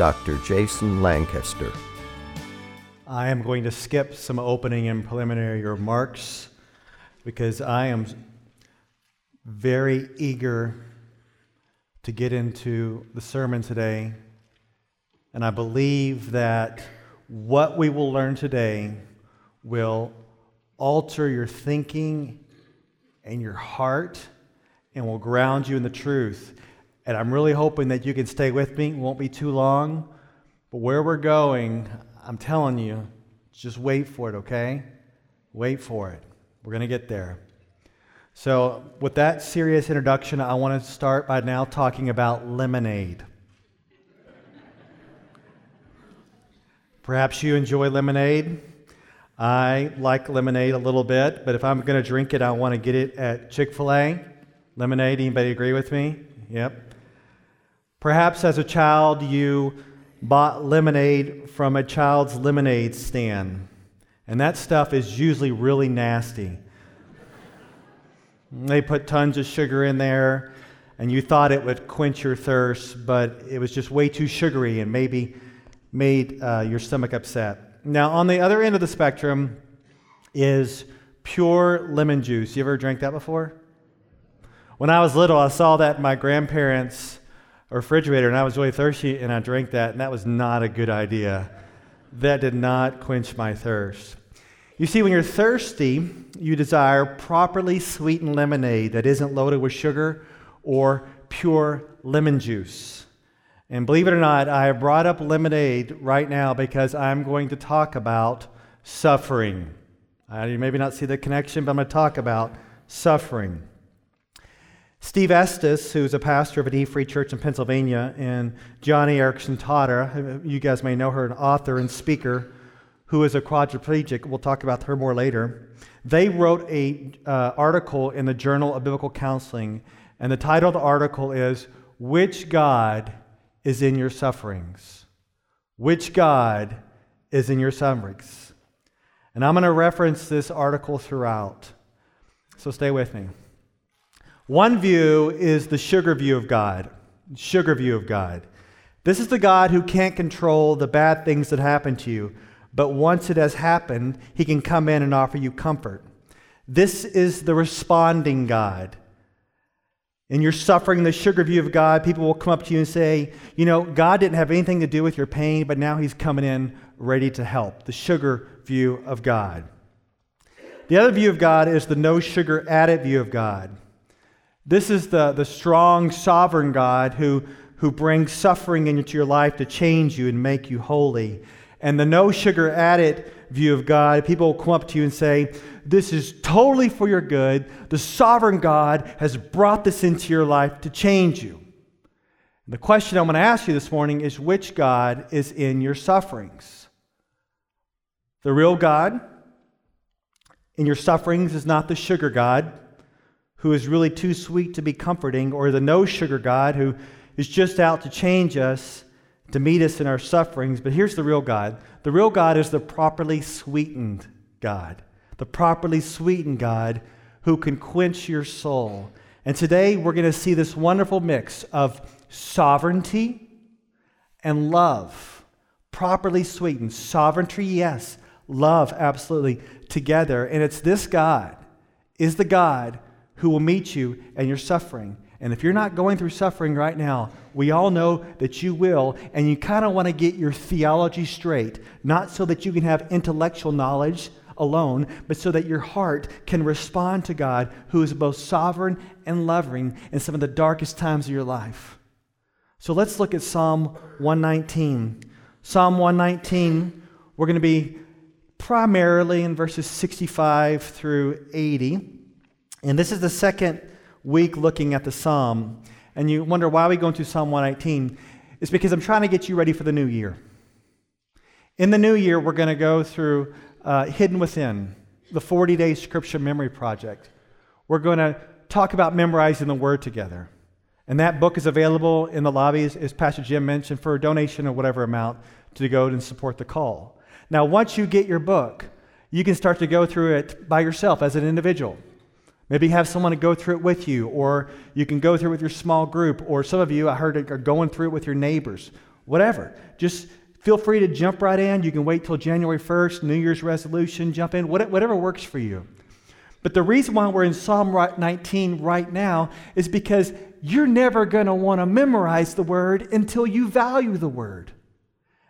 Dr. Jason Lancaster. I am going to skip some opening and preliminary remarks because I am very eager to get into the sermon today. And I believe that what we will learn today will alter your thinking and your heart and will ground you in the truth. And I'm really hoping that you can stay with me. It won't be too long. But where we're going, I'm telling you, just wait for it, okay? Wait for it. We're going to get there. So, with that serious introduction, I want to start by now talking about lemonade. Perhaps you enjoy lemonade. I like lemonade a little bit, but if I'm going to drink it, I want to get it at Chick-fil-A. Lemonade, anybody agree with me? Yep. Perhaps as a child you bought lemonade from a child's lemonade stand, and that stuff is usually really nasty. They put tons of sugar in there, and you thought it would quench your thirst, but it was just way too sugary and maybe made uh, your stomach upset. Now, on the other end of the spectrum is pure lemon juice. You ever drank that before? When I was little, I saw that my grandparents' refrigerator, and I was really thirsty, and I drank that, and that was not a good idea. That did not quench my thirst. You see, when you're thirsty, you desire properly sweetened lemonade that isn't loaded with sugar or pure lemon juice. And believe it or not, I have brought up lemonade right now because I'm going to talk about suffering. Uh, you maybe not see the connection, but I'm going to talk about suffering. Steve Estes, who's a pastor of an E Free Church in Pennsylvania, and Joni Eareckson Tada, you guys may know her, an author and speaker who is a quadriplegic. We'll talk about her more later. They wrote an uh, article in the Journal of Biblical Counseling, and the title of the article is Which God is in Your Sufferings? Which God is in your sufferings? And I'm going to reference this article throughout. So stay with me. One view is the sugar view of God. Sugar view of God. This is the God who can't control the bad things that happen to you, but once it has happened, he can come in and offer you comfort. This is the responding God. In your suffering, the sugar view of God, people will come up to you and say, You know, God didn't have anything to do with your pain, but now he's coming in ready to help. The sugar view of God. The other view of God is the no sugar added view of God. This is the, the strong, sovereign God who, who brings suffering into your life to change you and make you holy. And the no sugar added view of God, people will come up to you and say, This is totally for your good. The sovereign God has brought this into your life to change you. The question I'm going to ask you this morning is which God is in your sufferings? The real God in your sufferings is not the sugar God who is really too sweet to be comforting, or the no sugar God who is just out to change us, to meet us in our sufferings. But here's the real God the real God is the properly sweetened God, the properly sweetened God who can quench your soul. And today we're going to see this wonderful mix of sovereignty and love, properly sweetened. Sovereignty, yes. Love, absolutely, together. And it's this God, is the God who will meet you and your suffering. And if you're not going through suffering right now, we all know that you will, and you kind of want to get your theology straight, not so that you can have intellectual knowledge alone, but so that your heart can respond to God, who is both sovereign and loving in some of the darkest times of your life. So let's look at Psalm 119. Psalm 119, we're going to be primarily in verses 65 through 80. And this is the second week looking at the psalm. And you wonder why are we going through Psalm 119? It's because I'm trying to get you ready for the new year. In the new year, we're going to go through uh, Hidden Within, the 40 day scripture memory project. We're going to talk about memorizing the word together. And that book is available in the lobbies, as Pastor Jim mentioned, for a donation or whatever amount to go and support the call. Now, once you get your book, you can start to go through it by yourself as an individual. Maybe have someone to go through it with you, or you can go through it with your small group, or some of you, I heard, are going through it with your neighbors. Whatever. Just feel free to jump right in. You can wait till January 1st, New Year's resolution, jump in, whatever works for you. But the reason why we're in Psalm 19 right now is because you're never going to want to memorize the word until you value the word.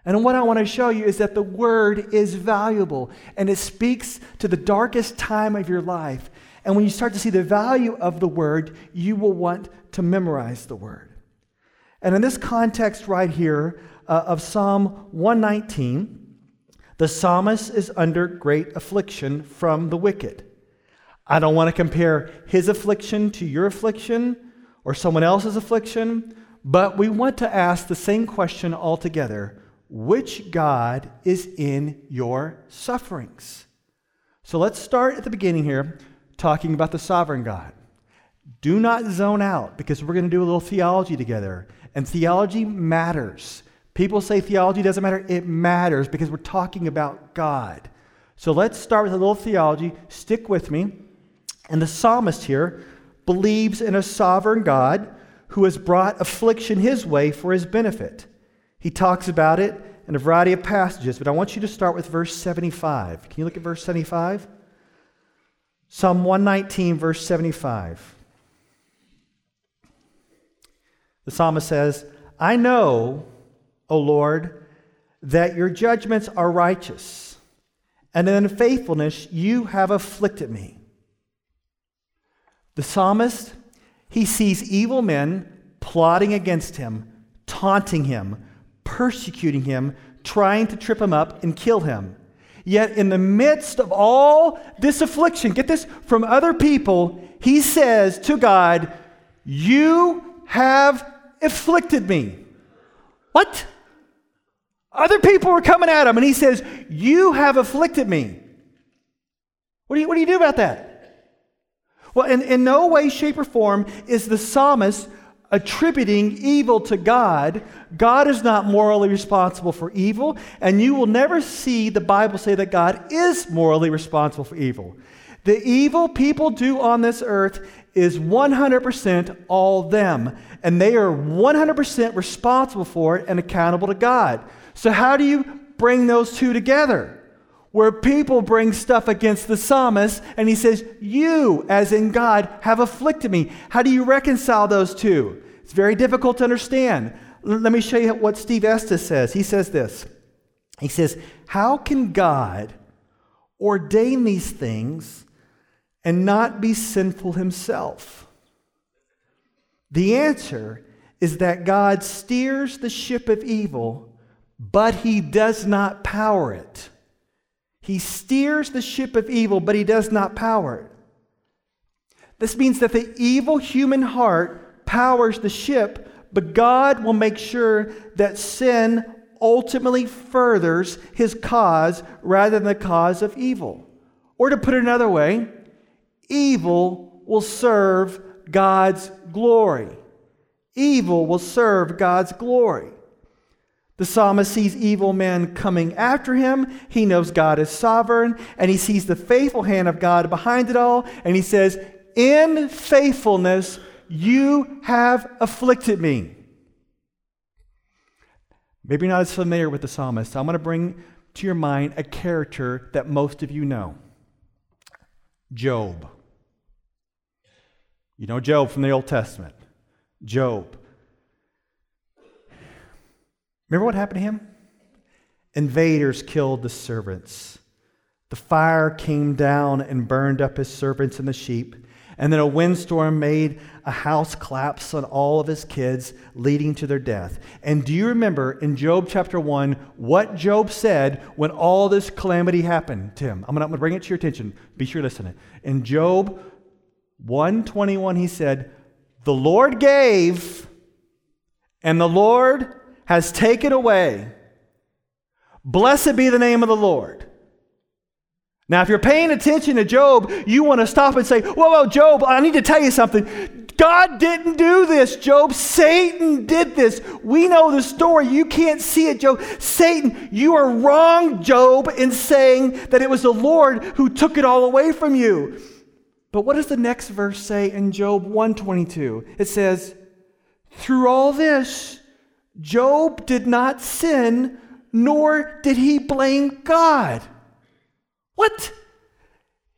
And what I want to show you is that the word is valuable and it speaks to the darkest time of your life. And when you start to see the value of the word, you will want to memorize the word. And in this context right here uh, of Psalm 119, the psalmist is under great affliction from the wicked. I don't want to compare his affliction to your affliction or someone else's affliction, but we want to ask the same question altogether which God is in your sufferings? So let's start at the beginning here, talking about the sovereign God. Do not zone out because we're going to do a little theology together. And theology matters. People say theology doesn't matter. It matters because we're talking about God. So let's start with a little theology. Stick with me. And the psalmist here believes in a sovereign God who has brought affliction his way for his benefit. He talks about it in a variety of passages, but I want you to start with verse 75. Can you look at verse 75? Psalm 119, verse 75. The psalmist says, I know, O Lord, that your judgments are righteous, and in faithfulness you have afflicted me. The psalmist, he sees evil men plotting against him, taunting him, persecuting him, trying to trip him up and kill him. Yet, in the midst of all this affliction, get this from other people, he says to God, You have afflicted me. What? Other people were coming at him, and he says, You have afflicted me. What do you, what do, you do about that? Well, in, in no way, shape, or form is the psalmist attributing evil to God. God is not morally responsible for evil, and you will never see the Bible say that God is morally responsible for evil. The evil people do on this earth is 100% all them, and they are 100% responsible for it and accountable to God. So, how do you bring those two together? Where people bring stuff against the psalmist, and he says, You, as in God, have afflicted me. How do you reconcile those two? It's very difficult to understand. Let me show you what Steve Estes says. He says this He says, How can God ordain these things and not be sinful himself? The answer is that God steers the ship of evil, but he does not power it. He steers the ship of evil, but he does not power it. This means that the evil human heart powers the ship, but God will make sure that sin ultimately furthers his cause rather than the cause of evil. Or to put it another way, evil will serve God's glory. Evil will serve God's glory. The psalmist sees evil men coming after him. He knows God is sovereign, and he sees the faithful hand of God behind it all. And he says, In faithfulness, you have afflicted me. Maybe not as familiar with the psalmist. I'm going to bring to your mind a character that most of you know Job. You know Job from the Old Testament. Job. Remember what happened to him? Invaders killed the servants. The fire came down and burned up his servants and the sheep. And then a windstorm made a house collapse on all of his kids, leading to their death. And do you remember in Job chapter 1 what Job said when all this calamity happened to him? I'm going to bring it to your attention. Be sure to listen. In Job 121, he said, The Lord gave, and the Lord has taken away. Blessed be the name of the Lord. Now, if you're paying attention to Job, you want to stop and say, Whoa, whoa, Job, I need to tell you something. God didn't do this, Job. Satan did this. We know the story. You can't see it, Job. Satan, you are wrong, Job, in saying that it was the Lord who took it all away from you. But what does the next verse say in Job 122? It says, Through all this, Job did not sin, nor did he blame God. What?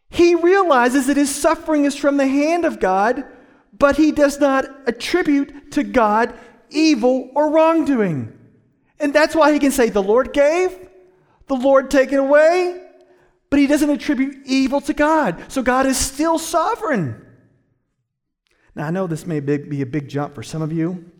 He realizes that his suffering is from the hand of God, but he does not attribute to God evil or wrongdoing. And that's why he can say, The Lord gave, the Lord taken away, but he doesn't attribute evil to God. So God is still sovereign. Now, I know this may be a big jump for some of you.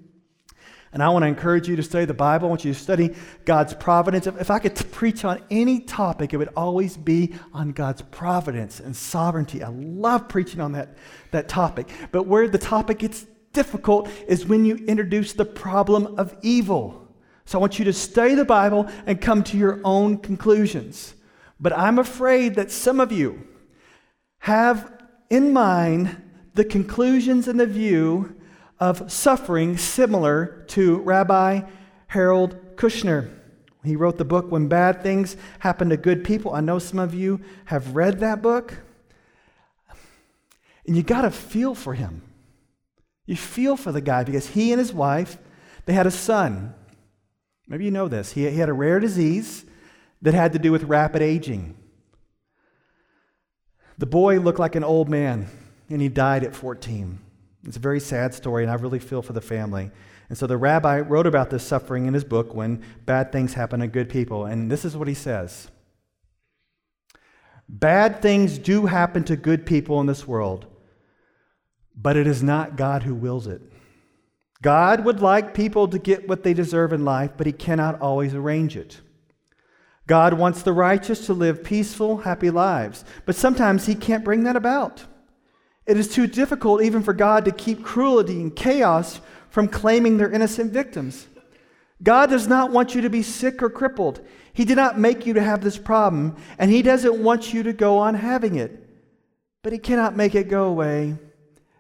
And I want to encourage you to study the Bible. I want you to study God's providence. If I could preach on any topic, it would always be on God's providence and sovereignty. I love preaching on that, that topic. But where the topic gets difficult is when you introduce the problem of evil. So I want you to study the Bible and come to your own conclusions. But I'm afraid that some of you have in mind the conclusions and the view of suffering similar to Rabbi Harold Kushner. He wrote the book When Bad Things Happen to Good People. I know some of you have read that book. And you got to feel for him. You feel for the guy because he and his wife, they had a son. Maybe you know this. He, he had a rare disease that had to do with rapid aging. The boy looked like an old man, and he died at 14. It's a very sad story, and I really feel for the family. And so the rabbi wrote about this suffering in his book when bad things happen to good people. And this is what he says Bad things do happen to good people in this world, but it is not God who wills it. God would like people to get what they deserve in life, but he cannot always arrange it. God wants the righteous to live peaceful, happy lives, but sometimes he can't bring that about. It is too difficult even for God to keep cruelty and chaos from claiming their innocent victims. God does not want you to be sick or crippled. He did not make you to have this problem, and He doesn't want you to go on having it. But He cannot make it go away.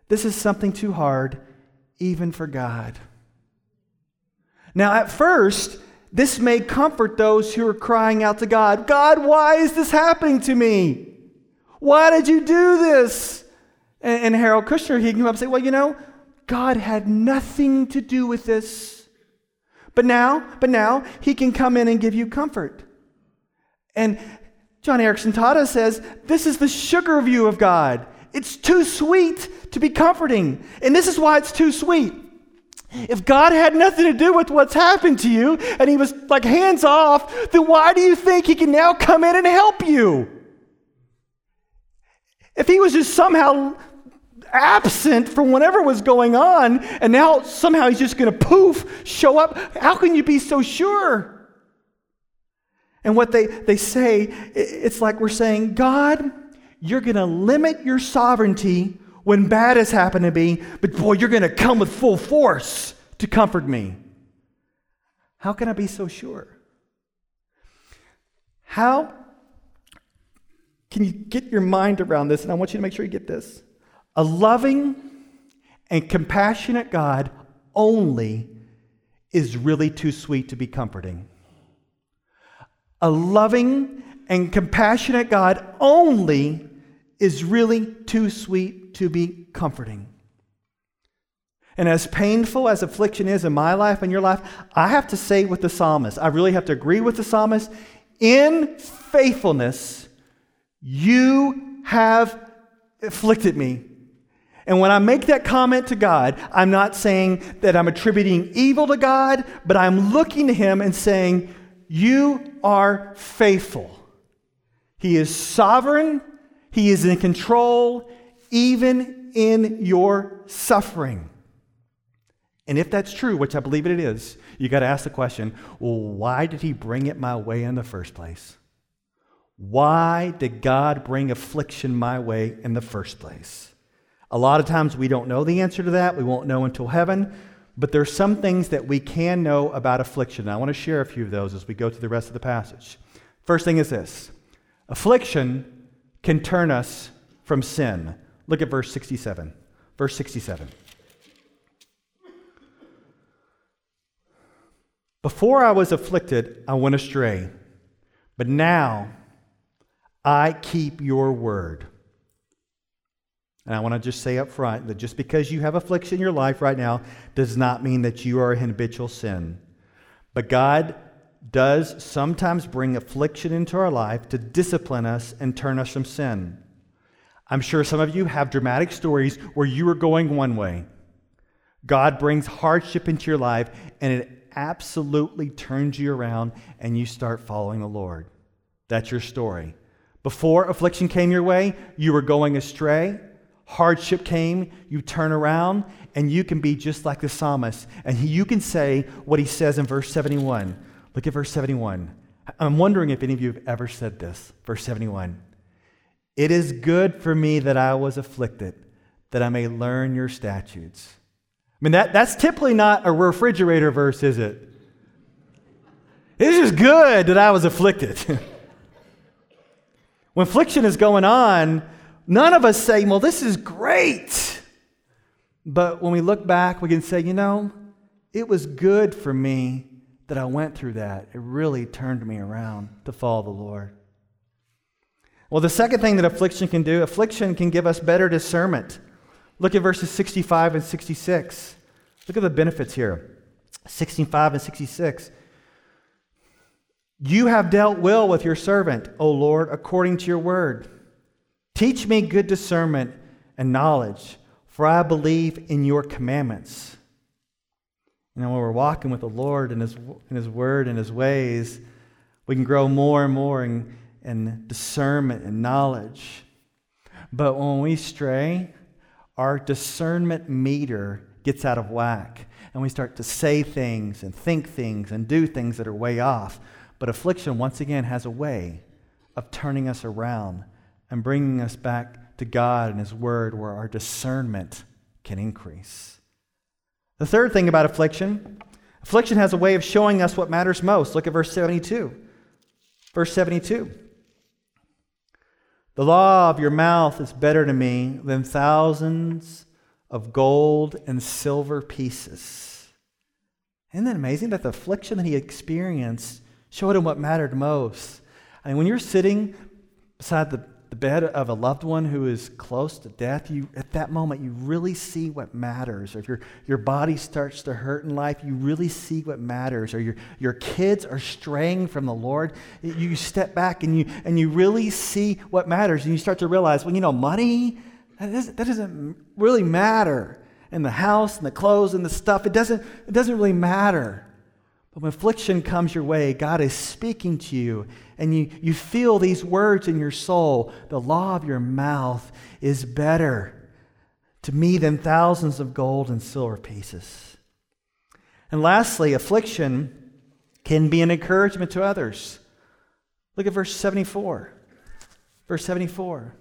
This is something too hard, even for God. Now, at first, this may comfort those who are crying out to God God, why is this happening to me? Why did you do this? And, and Harold Kushner, he came up and say, well, you know, God had nothing to do with this. But now, but now he can come in and give you comfort. And Joni Eareckson Tada says, this is the sugar view of God. It's too sweet to be comforting. And this is why it's too sweet. If God had nothing to do with what's happened to you and he was like hands off, then why do you think he can now come in and help you? If he was just somehow absent from whatever was going on, and now somehow he's just going to poof, show up. How can you be so sure? And what they, they say, it's like we're saying, God, you're going to limit your sovereignty when bad has happened to me, but boy, you're going to come with full force to comfort me. How can I be so sure? How can you get your mind around this? And I want you to make sure you get this. A loving and compassionate God only is really too sweet to be comforting. A loving and compassionate God only is really too sweet to be comforting. And as painful as affliction is in my life and your life, I have to say with the psalmist, I really have to agree with the psalmist, in faithfulness, you have afflicted me and when I make that comment to God, I'm not saying that I'm attributing evil to God, but I'm looking to Him and saying, You are faithful. He is sovereign, He is in control, even in your suffering. And if that's true, which I believe it is, you got to ask the question well, why did He bring it my way in the first place? Why did God bring affliction my way in the first place? A lot of times we don't know the answer to that. We won't know until heaven. But there's some things that we can know about affliction. I want to share a few of those as we go through the rest of the passage. First thing is this affliction can turn us from sin. Look at verse 67. Verse 67. Before I was afflicted, I went astray, but now I keep your word. And I want to just say up front that just because you have affliction in your life right now does not mean that you are in habitual sin. But God does sometimes bring affliction into our life to discipline us and turn us from sin. I'm sure some of you have dramatic stories where you are going one way. God brings hardship into your life and it absolutely turns you around and you start following the Lord. That's your story. Before affliction came your way, you were going astray hardship came, you turn around, and you can be just like the psalmist. And you can say what he says in verse 71. Look at verse 71. I'm wondering if any of you have ever said this. Verse 71. It is good for me that I was afflicted, that I may learn your statutes. I mean, that, that's typically not a refrigerator verse, is it? It is just good that I was afflicted. when affliction is going on, None of us say, well, this is great. But when we look back, we can say, you know, it was good for me that I went through that. It really turned me around to follow the Lord. Well, the second thing that affliction can do, affliction can give us better discernment. Look at verses 65 and 66. Look at the benefits here 65 and 66. You have dealt well with your servant, O Lord, according to your word. Teach me good discernment and knowledge, for I believe in your commandments. Know, when we're walking with the Lord and His, in His Word and His ways, we can grow more and more in, in discernment and knowledge. But when we stray, our discernment meter gets out of whack, and we start to say things and think things and do things that are way off. But affliction, once again, has a way of turning us around and bringing us back to God and His Word where our discernment can increase. The third thing about affliction affliction has a way of showing us what matters most. Look at verse 72. Verse 72. The law of your mouth is better to me than thousands of gold and silver pieces. Isn't that amazing that the affliction that he experienced showed him what mattered most? I mean, when you're sitting beside the the bed of a loved one who is close to death, you at that moment you really see what matters. Or if your, your body starts to hurt in life, you really see what matters. Or your, your kids are straying from the Lord, you step back and you and you really see what matters. And you start to realize, well, you know, money, that doesn't, that doesn't really matter. And the house and the clothes and the stuff, it doesn't, it doesn't really matter. But when affliction comes your way, God is speaking to you, and you, you feel these words in your soul. The law of your mouth is better to me than thousands of gold and silver pieces. And lastly, affliction can be an encouragement to others. Look at verse 74. Verse 74.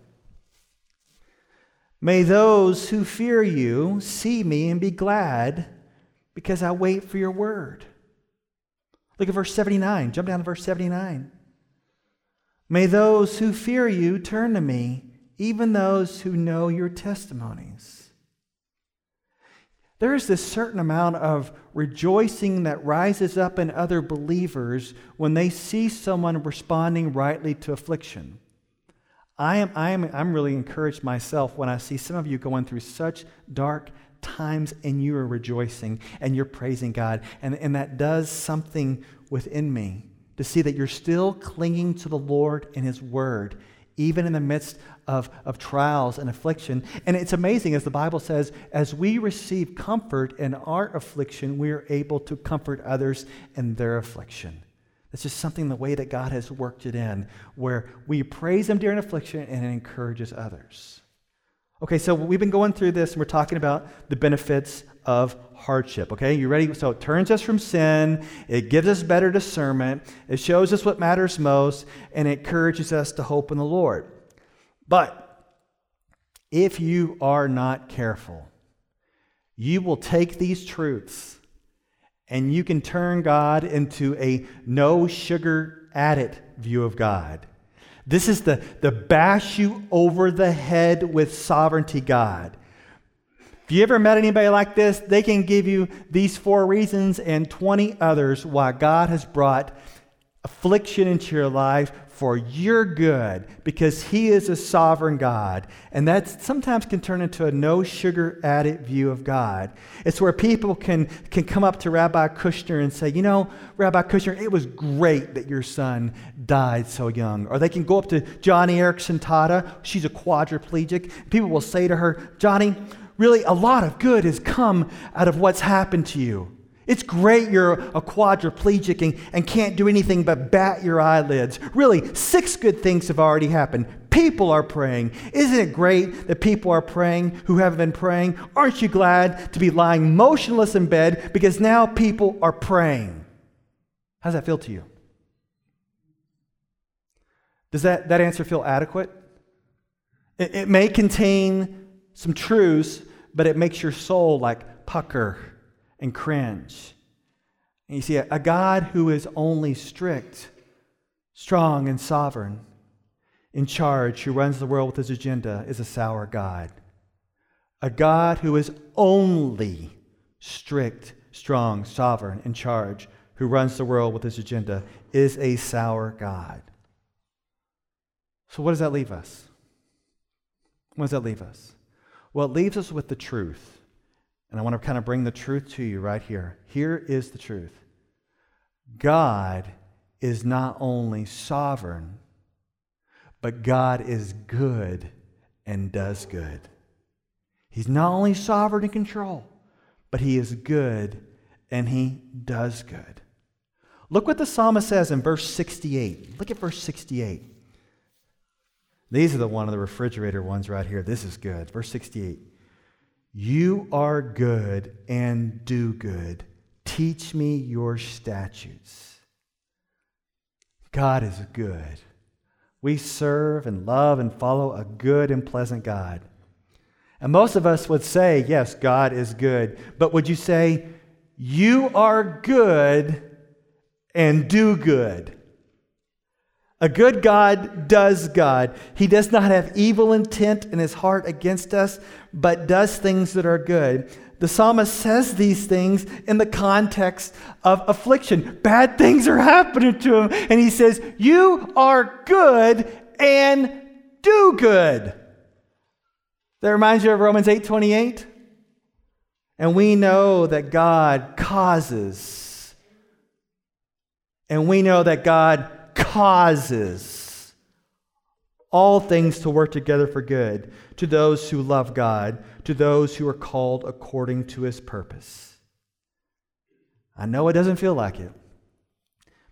May those who fear you see me and be glad because I wait for your word. Look at verse 79. Jump down to verse 79. May those who fear you turn to me, even those who know your testimonies. There is this certain amount of rejoicing that rises up in other believers when they see someone responding rightly to affliction. I am, I am I'm really encouraged myself when I see some of you going through such dark times and you are rejoicing and you're praising God. And, and that does something within me to see that you're still clinging to the Lord and His Word, even in the midst of, of trials and affliction. And it's amazing, as the Bible says, as we receive comfort in our affliction, we are able to comfort others in their affliction. It's just something the way that God has worked it in, where we praise Him during affliction and it encourages others. Okay, so we've been going through this and we're talking about the benefits of hardship. Okay, you ready? So it turns us from sin, it gives us better discernment, it shows us what matters most, and it encourages us to hope in the Lord. But if you are not careful, you will take these truths and you can turn God into a no sugar added view of God. This is the, the bash you over the head with sovereignty God. If you ever met anybody like this, they can give you these four reasons and 20 others why God has brought affliction into your life for your good because he is a sovereign God. And that sometimes can turn into a no sugar added view of God. It's where people can, can come up to Rabbi Kushner and say, You know, Rabbi Kushner, it was great that your son died so young. Or they can go up to Joni Eareckson Tada. She's a quadriplegic. People will say to her, Joni, really, a lot of good has come out of what's happened to you. It's great you're a quadriplegic and, and can't do anything but bat your eyelids. Really, six good things have already happened. People are praying. Isn't it great that people are praying who haven't been praying? Aren't you glad to be lying motionless in bed because now people are praying? How does that feel to you? Does that, that answer feel adequate? It, it may contain some truths, but it makes your soul like pucker and cringe. And you see, a, a God who is only strict, strong, and sovereign, in charge, who runs the world with his agenda, is a sour God. A God who is only strict, strong, sovereign, in charge, who runs the world with his agenda, is a sour God. So, what does that leave us? What does that leave us? Well, it leaves us with the truth and I want to kind of bring the truth to you right here. Here is the truth God is not only sovereign, but God is good and does good. He's not only sovereign and control, but he is good and he does good. Look what the psalmist says in verse 68. Look at verse 68. These are the one of the refrigerator ones right here. This is good. Verse 68. You are good and do good. Teach me your statutes. God is good. We serve and love and follow a good and pleasant God. And most of us would say, yes, God is good. But would you say, you are good and do good? A good God does God. He does not have evil intent in his heart against us, but does things that are good. The psalmist says these things in the context of affliction. Bad things are happening to him, and he says, You are good and do good. That reminds you of Romans 8 28? And we know that God causes, and we know that God causes all things to work together for good to those who love God, to those who are called according to his purpose. I know it doesn't feel like it,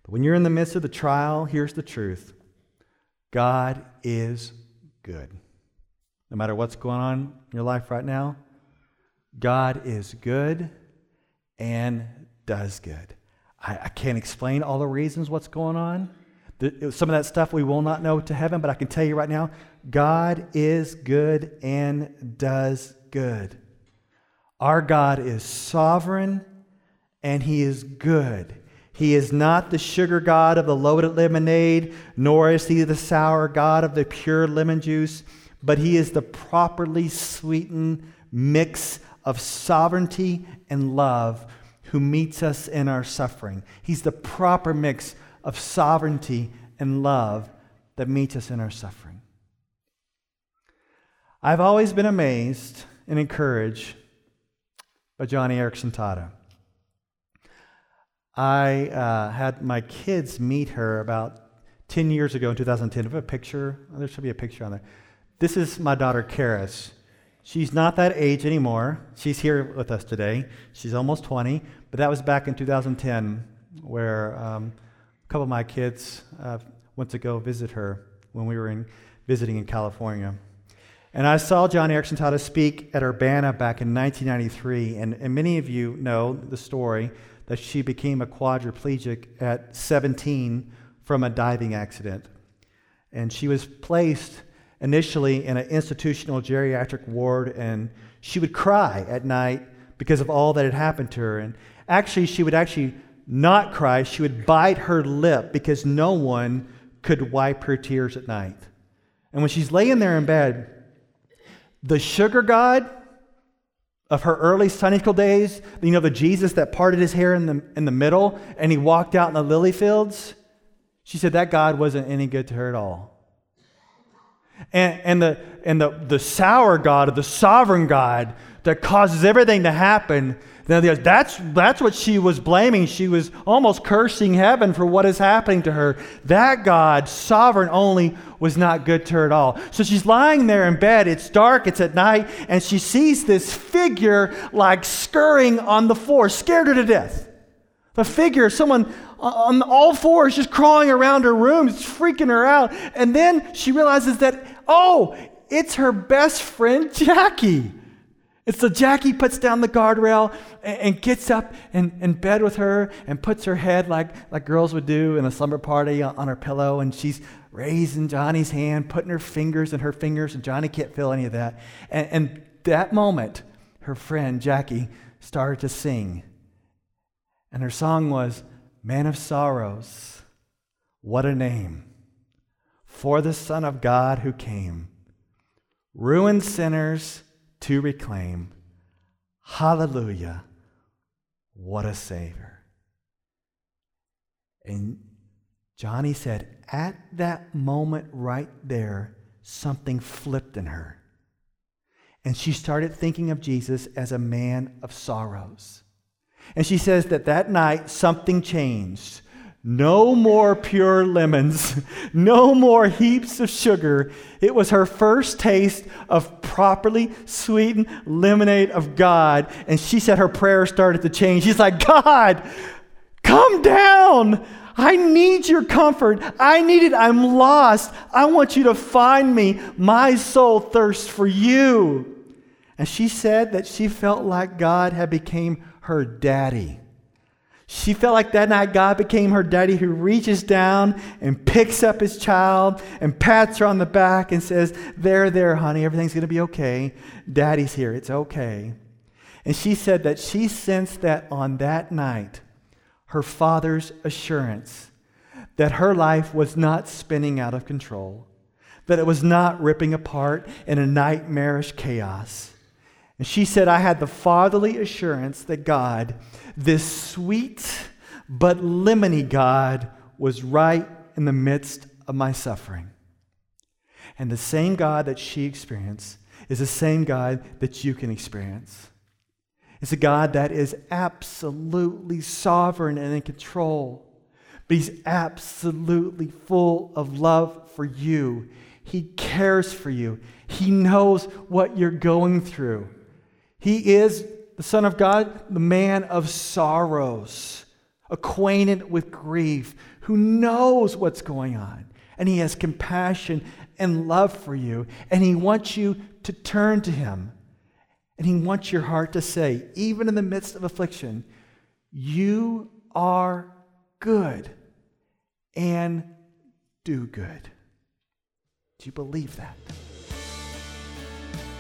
but when you're in the midst of the trial, here's the truth God is good. No matter what's going on in your life right now, God is good and does good. I, I can't explain all the reasons what's going on. Some of that stuff we will not know to heaven, but I can tell you right now God is good and does good. Our God is sovereign and He is good. He is not the sugar God of the loaded lemonade, nor is He the sour God of the pure lemon juice, but He is the properly sweetened mix of sovereignty and love who meets us in our suffering. He's the proper mix of sovereignty and love that meets us in our suffering. I've always been amazed and encouraged by Joni Eareckson Tada. I uh, had my kids meet her about 10 years ago in 2010. I have a picture. Oh, there should be a picture on there. This is my daughter, Karis. She's not that age anymore. She's here with us today. She's almost 20, but that was back in 2010 where um, couple of my kids uh, went to go visit her when we were in, visiting in California. And I saw Joni Eareckson Tada speak at Urbana back in 1993. And, and many of you know the story that she became a quadriplegic at 17 from a diving accident. And she was placed initially in an institutional geriatric ward, and she would cry at night because of all that had happened to her. And actually, she would actually not cry. She would bite her lip because no one could wipe her tears at night. And when she's laying there in bed, the sugar god of her early Sunday school days, you know, the Jesus that parted his hair in the, in the middle and he walked out in the lily fields, she said that God wasn't any good to her at all. And, and, the, and the, the sour God, or the sovereign God that causes everything to happen, that's, that's what she was blaming. She was almost cursing heaven for what is happening to her. That God, sovereign only, was not good to her at all. So she's lying there in bed. It's dark, it's at night, and she sees this figure like scurrying on the floor, scared her to death. The figure, someone on all fours just crawling around her room. It's freaking her out. And then she realizes that, oh, it's her best friend, Jackie. It's so Jackie puts down the guardrail and, and gets up in, in bed with her and puts her head like, like girls would do in a slumber party on, on her pillow. And she's raising Joni's hand, putting her fingers in her fingers, and Joni can't feel any of that. And, and that moment, her friend Jackie started to sing. And her song was, Man of Sorrows, what a name for the Son of God who came, ruined sinners to reclaim. Hallelujah, what a Savior. And Joni said, at that moment right there, something flipped in her. And she started thinking of Jesus as a man of sorrows. And she says that that night something changed. No more pure lemons, no more heaps of sugar. It was her first taste of properly sweetened lemonade of God. And she said her prayer started to change. She's like, God, come down. I need your comfort. I need it. I'm lost. I want you to find me. My soul thirsts for you. And she said that she felt like God had become her daddy. She felt like that night God became her daddy who reaches down and picks up his child and pats her on the back and says, There, there, honey, everything's going to be okay. Daddy's here. It's okay. And she said that she sensed that on that night, her father's assurance that her life was not spinning out of control, that it was not ripping apart in a nightmarish chaos and she said, I had the fatherly assurance that God, this sweet but lemony God, was right in the midst of my suffering. And the same God that she experienced is the same God that you can experience. It's a God that is absolutely sovereign and in control, but He's absolutely full of love for you. He cares for you, He knows what you're going through. He is the Son of God, the man of sorrows, acquainted with grief, who knows what's going on. And he has compassion and love for you. And he wants you to turn to him. And he wants your heart to say, even in the midst of affliction, you are good and do good. Do you believe that?